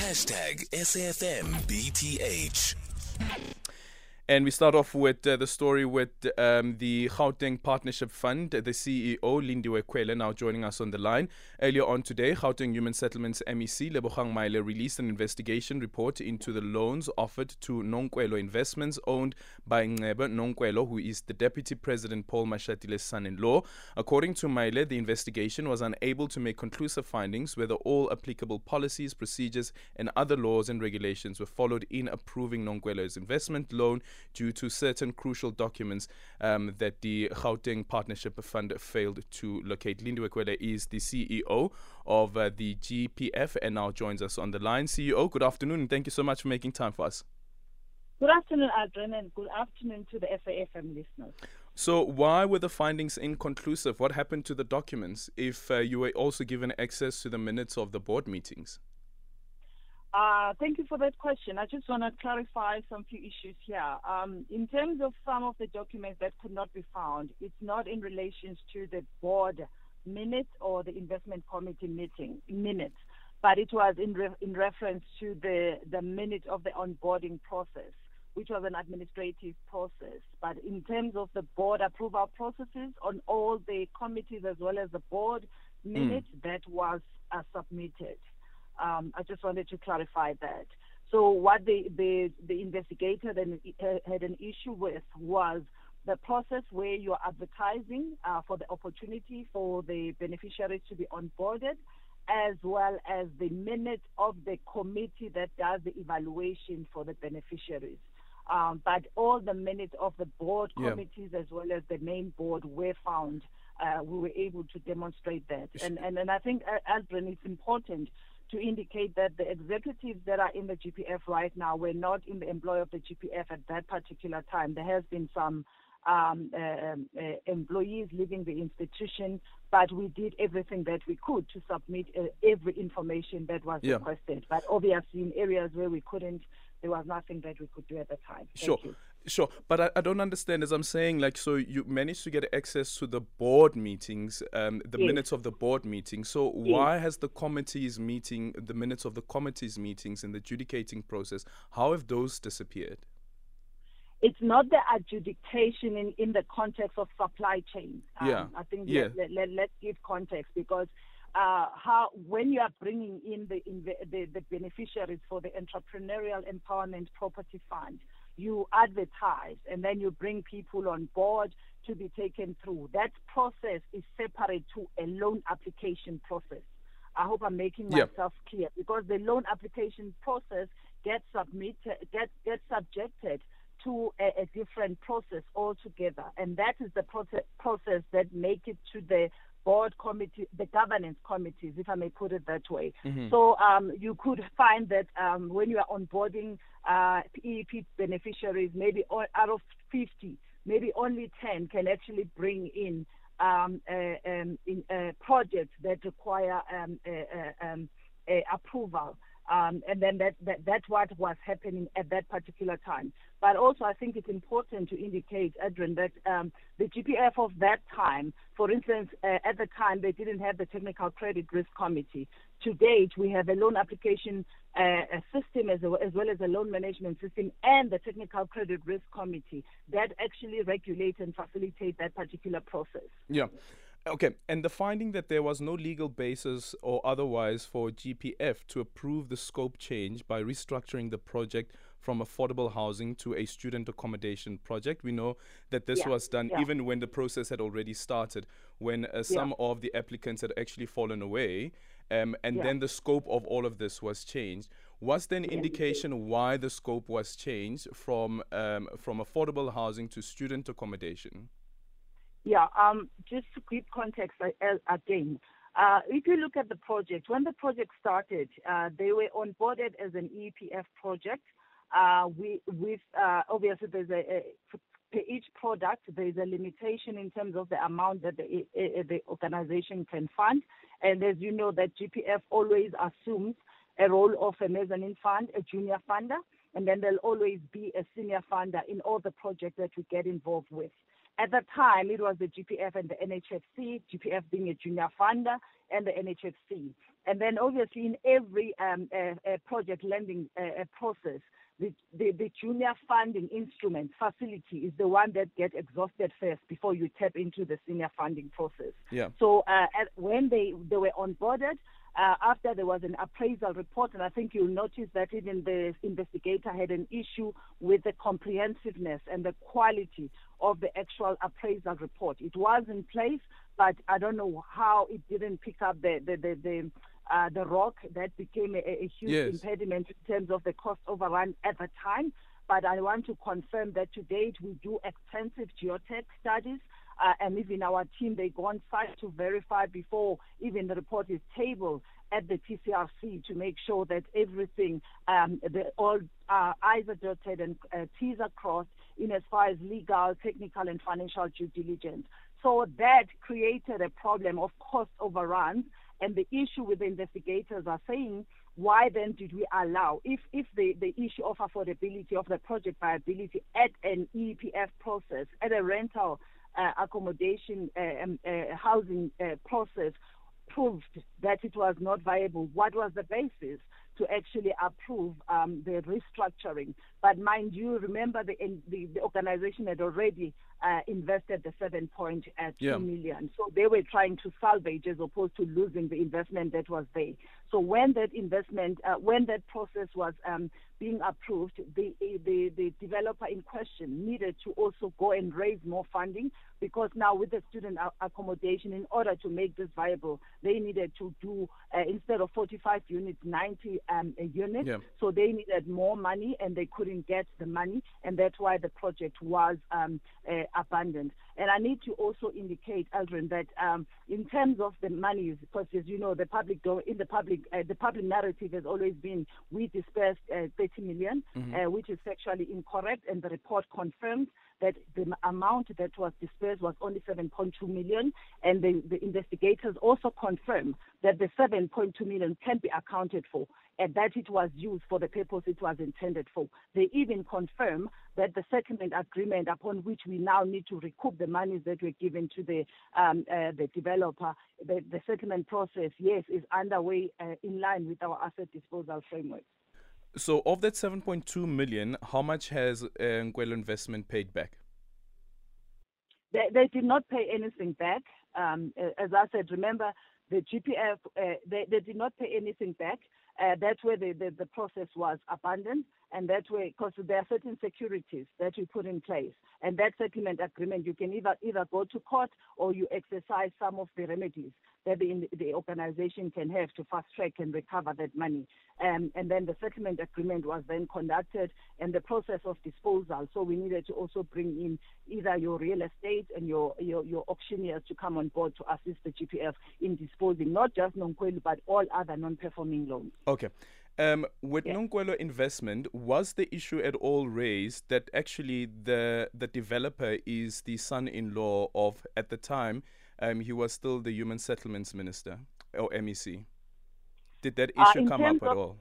Hashtag SAFMBTH. And we start off with uh, the story with um, the Gauteng Partnership Fund, the CEO, Lindiwe Kwele, now joining us on the line. Earlier on today, Gauteng Human Settlements MEC, Lebogang Maile, released an investigation report into the loans offered to Nonkwelo Investments, owned by Nceba Nonkwelo, who is the Deputy President Paul Mashatile's son-in-law. According to Maile, the investigation was unable to make conclusive findings whether all applicable policies, procedures, and other laws and regulations were followed in approving Nonkwelo's investment loan due to certain crucial documents um, that the Gauteng Partnership Fund failed to locate. Lindiwe Kwele is the CEO of uh, the GPF and now joins us on the line. CEO, good afternoon and thank you so much for making time for us. Good afternoon, Adrian, and good afternoon to the SAFM listeners. So, why were the findings inconclusive? What happened to the documents if uh, you were also given access to the minutes of the board meetings? Uh, thank you for that question. I just want to clarify some few issues here. Um, in terms of some of the documents that could not be found, it's not in relation to the board minutes or the investment committee meeting minutes, but it was in, re- in reference to the, the minute of the onboarding process, which was an administrative process. But in terms of the board approval processes on all the committees as well as the board minutes, mm. that was uh, submitted. Um, I just wanted to clarify that. So what the, the, the investigator had an, had an issue with was the process where you're advertising uh, for the opportunity for the beneficiaries to be onboarded, as well as the minute of the committee that does the evaluation for the beneficiaries. Um, but all the minutes of the board committees yeah. as well as the main board were found. Uh, we were able to demonstrate that. And, and, and I think, uh, Aldrin, it's important to indicate that the executives that are in the GPF right now were not in the employ of the GPF at that particular time. There has been some um, uh, um, uh, employees leaving the institution, but we did everything that we could to submit uh, every information that was yeah. requested. But obviously, in areas where we couldn't, there was nothing that we could do at the time. Thank sure. You. Sure, but I, I don't understand. As I'm saying, like, so you managed to get access to the board meetings, um, the yes. minutes of the board meeting. So yes. why has the committee's meeting, the minutes of the committee's meetings in the adjudicating process, how have those disappeared? It's not the adjudication in, in the context of supply chain. Um, yeah. I think yeah. let, let, let's give context because uh, how when you are bringing in the, in the, the, the beneficiaries for the entrepreneurial empowerment property fund you advertise and then you bring people on board to be taken through. That process is separate to a loan application process. I hope I'm making yep. myself clear because the loan application process gets submitted, gets, gets subjected to a, a, different process altogether, and that is the process, process that make it to the board committee, the governance committees, if I may put it that way. Mm-hmm. So um, you could find that um, when you are onboarding uh, Beneficiaries, maybe out of 50, maybe only 10 can actually bring in, um, um, projects that require um, um, approval. Um, and then that, that that's what was happening at that particular time. But also, I think it's important to indicate, Adrian, that um, the GPF of that time, for instance, uh, at the time they didn't have the Technical Credit Risk Committee. To date, we have a loan application uh, system as, a, as well as a loan management system and the Technical Credit Risk Committee that actually regulate and facilitate that particular process. Yeah. Okay, and the finding that there was no legal basis or otherwise for GPF to approve the scope change by restructuring the project from affordable housing to a student accommodation project. We know that this yeah, was done yeah. even when the process had already started, when uh, some yeah. of the applicants had actually fallen away, um, and then the scope of all of this was changed. Was there an indication why the scope was changed from um, from affordable housing to student accommodation? Yeah, um, just to give context again, uh, if you look at the project, when the project started, uh, they were onboarded as an EPF project. Uh, we, with uh, obviously there's a, a per each product there's a limitation in terms of the amount that the, the organization can fund, and as you know, that GPF always assumes a role of a mezzanine fund, a junior funder, and then there'll always be a senior funder in all the projects that we get involved with. At the time, it was the GPF and the NHFC, GPF being a junior funder, and the NHFC. And then obviously in every um, uh, uh, project lending uh, process, the, the, the, junior funding instrument facility is the one that gets exhausted first before you tap into the senior funding process. Yeah. So uh, when they, they were onboarded, uh, after there was an appraisal report, and I think you'll notice that even the investigator had an issue with the comprehensiveness and the quality of the actual appraisal report. It was in place, but I don't know how it didn't pick up the the the, the uh, the rock that became a, a huge yes. impediment in terms of the cost overrun at the time. But I want to confirm that to date we do extensive geotech studies. Uh, and even our team, they go on site to verify before even the report is tabled at the TCRC to make sure that everything, um, the, all uh, I's are dotted and uh, T's are crossed in as far as legal, technical, and financial due diligence. So that created a problem of cost overruns and the issue with the investigators are saying, why then did we allow, if, if the, the issue of affordability of the project viability at an EPF process, at a rental uh, accommodation uh, um, uh, housing uh, process, proved that it was not viable, what was the basis? to actually approve um, the restructuring. But mind you, remember the, the, the organization had already uh, invested the 7.2 yeah. million. So they were trying to salvage as opposed to losing the investment that was there. So when that investment, uh, when that process was um, being approved, the, the, the developer in question needed to also go and raise more funding because now with the student accommodation, in order to make this viable, they needed to do, uh, instead of 45 units, 90 um, units. Yeah. So they needed more money and they couldn't get the money. And that's why the project was um, uh, abandoned. And I need to also indicate, Aldrin, that um, in terms of the monies, because as you know, the public in the public uh, the public narrative has always been we dispersed uh, 30 million, mm-hmm. uh, which is factually incorrect, and the report confirms that the amount that was dispersed was only 7.2 million, and the, the investigators also confirm that the 7.2 million can be accounted for and that it was used for the purpose it was intended for. They even confirm that the settlement agreement upon which we now need to recoup the monies that were given to the um, uh, the developer, the, the, settlement process, yes, is underway uh, in line with our asset disposal framework. So, of that 7.2 million, how much has uh, Investment paid back? They, they did not pay anything back. Um, as I said, remember the GPF, uh, they, they did not pay anything back. Uh, that's where the, the, the, process was abandoned, and that's where, because there are certain securities that we put in place, and that settlement agreement, you can either either go to court or you exercise some of the remedies that the, the organization can have to fast track and recover that money. Um, and then the settlement agreement was then conducted and the process of disposal. So we needed to also bring in either your real estate and your, your, your auctioneers to come on board to assist the GPF in disposing not just Nonkwelo but all other non-performing loans. Okay. Um, with yeah. Nonkwelo investment, was the issue at all raised that actually the the developer is the son-in-law of at the time um, he was still the Human Settlements Minister or MEC. Did that uh, issue uh, come up at all?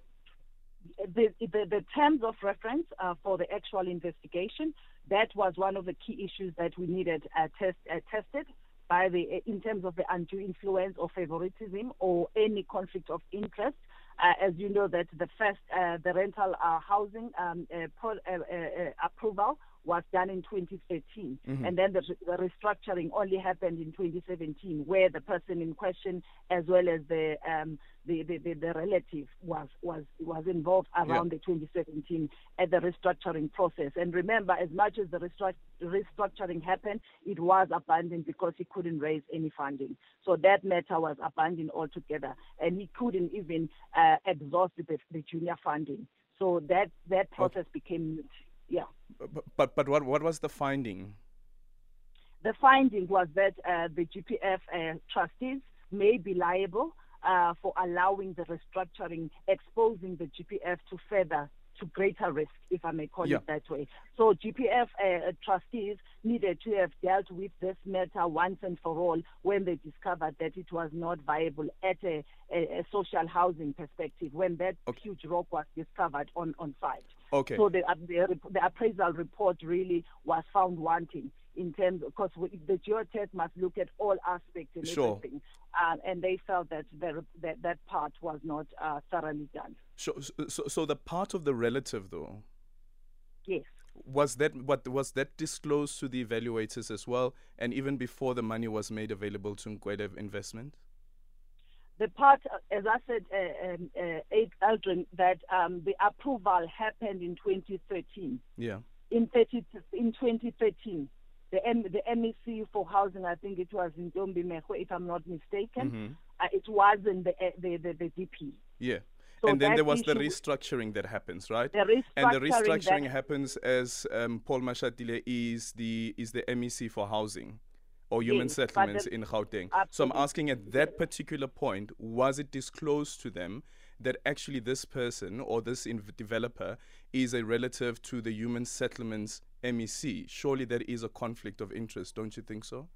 The, the, the, terms of reference uh, for the actual investigation, that was one of the key issues that we needed uh, test, uh, tested by the in terms of the undue influence or favoritism or any conflict of interest. Uh, as you know, that the first uh, the rental uh, housing um, pro, approval was done in 2013, mm-hmm. and then the, the, restructuring only happened in 2017, where the person in question, as well as the um, the, the, the, the, relative, was was was involved around yeah. the 2017 at the restructuring process. And remember, as much as the restructuring happened, it was abandoned because he couldn't raise any funding. So that matter was abandoned altogether, and he couldn't even uh, exhaust the, the junior funding. So that that process okay. became yeah. But, but, but what, what was the finding? The finding was that uh, the GPF uh, trustees may be liable uh, for allowing the restructuring, exposing the GPF to further to greater risk, if I may call yeah. it that way. So GPF uh, trustees needed to have dealt with this matter once and for all when they discovered that it was not viable at a, a, a social housing perspective, when that okay. huge rock was discovered on, on site. Okay. So the, the, the appraisal report really was found wanting in terms because the geotech must look at all aspects and Sure. everything, um, and they felt that the, that that part was not uh, thoroughly done. So, so, so the part of the relative, though, Yes. was that what was that disclosed to the evaluators as well, and even before the money was made available to Nkwele Investment? The part, uh, as I said, uh, um, uh, Ed- Aldrin, that um, the approval happened in 2013. Yeah. In 30, in 2013, the M, the MEC for housing, I think it was Ntombi if I'm not mistaken. Mhm. Uh, it wasn't the, uh, the, the the DP. Yeah. So and then there was the restructuring that happens, right? The and the restructuring that- happens as um, Paul Mashatile is the is the MEC for housing or human Yes, settlements the- in Gauteng. So I'm asking at that particular point, was it disclosed to them that actually this person or this inv- developer is a relative to the human settlements MEC? Surely there is a conflict of interest, don't you think so?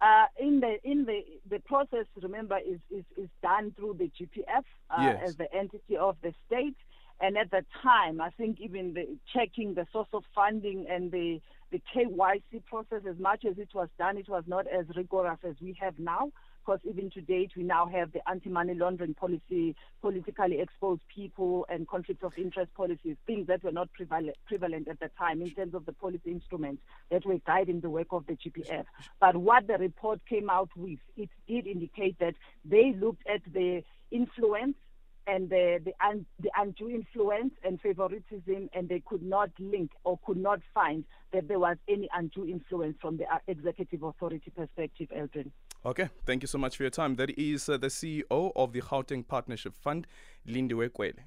Uh, in the in the the process, remember, is is, is done through the GPF uh, Yes. as the entity of the state. And at the time, I think even the checking the source of funding and the the KYC process, as much as it was done, it was not as rigorous as we have now. Because even to date, we now have the anti-money laundering policy, politically exposed people, and conflict of interest policies, things that were not prevalent, prevalent at the time in terms of the policy instruments that were guiding the work of the GPF. But what the report came out with, it did indicate that they looked at the influence and the, the, un, the undue influence and favoritism, and they could not link or could not find that there was any undue influence from the uh, executive authority perspective, Eldrin. Okay, thank you so much for your time. That is uh, the CEO of the Gauteng Partnership Fund, Lindiwe Kwele.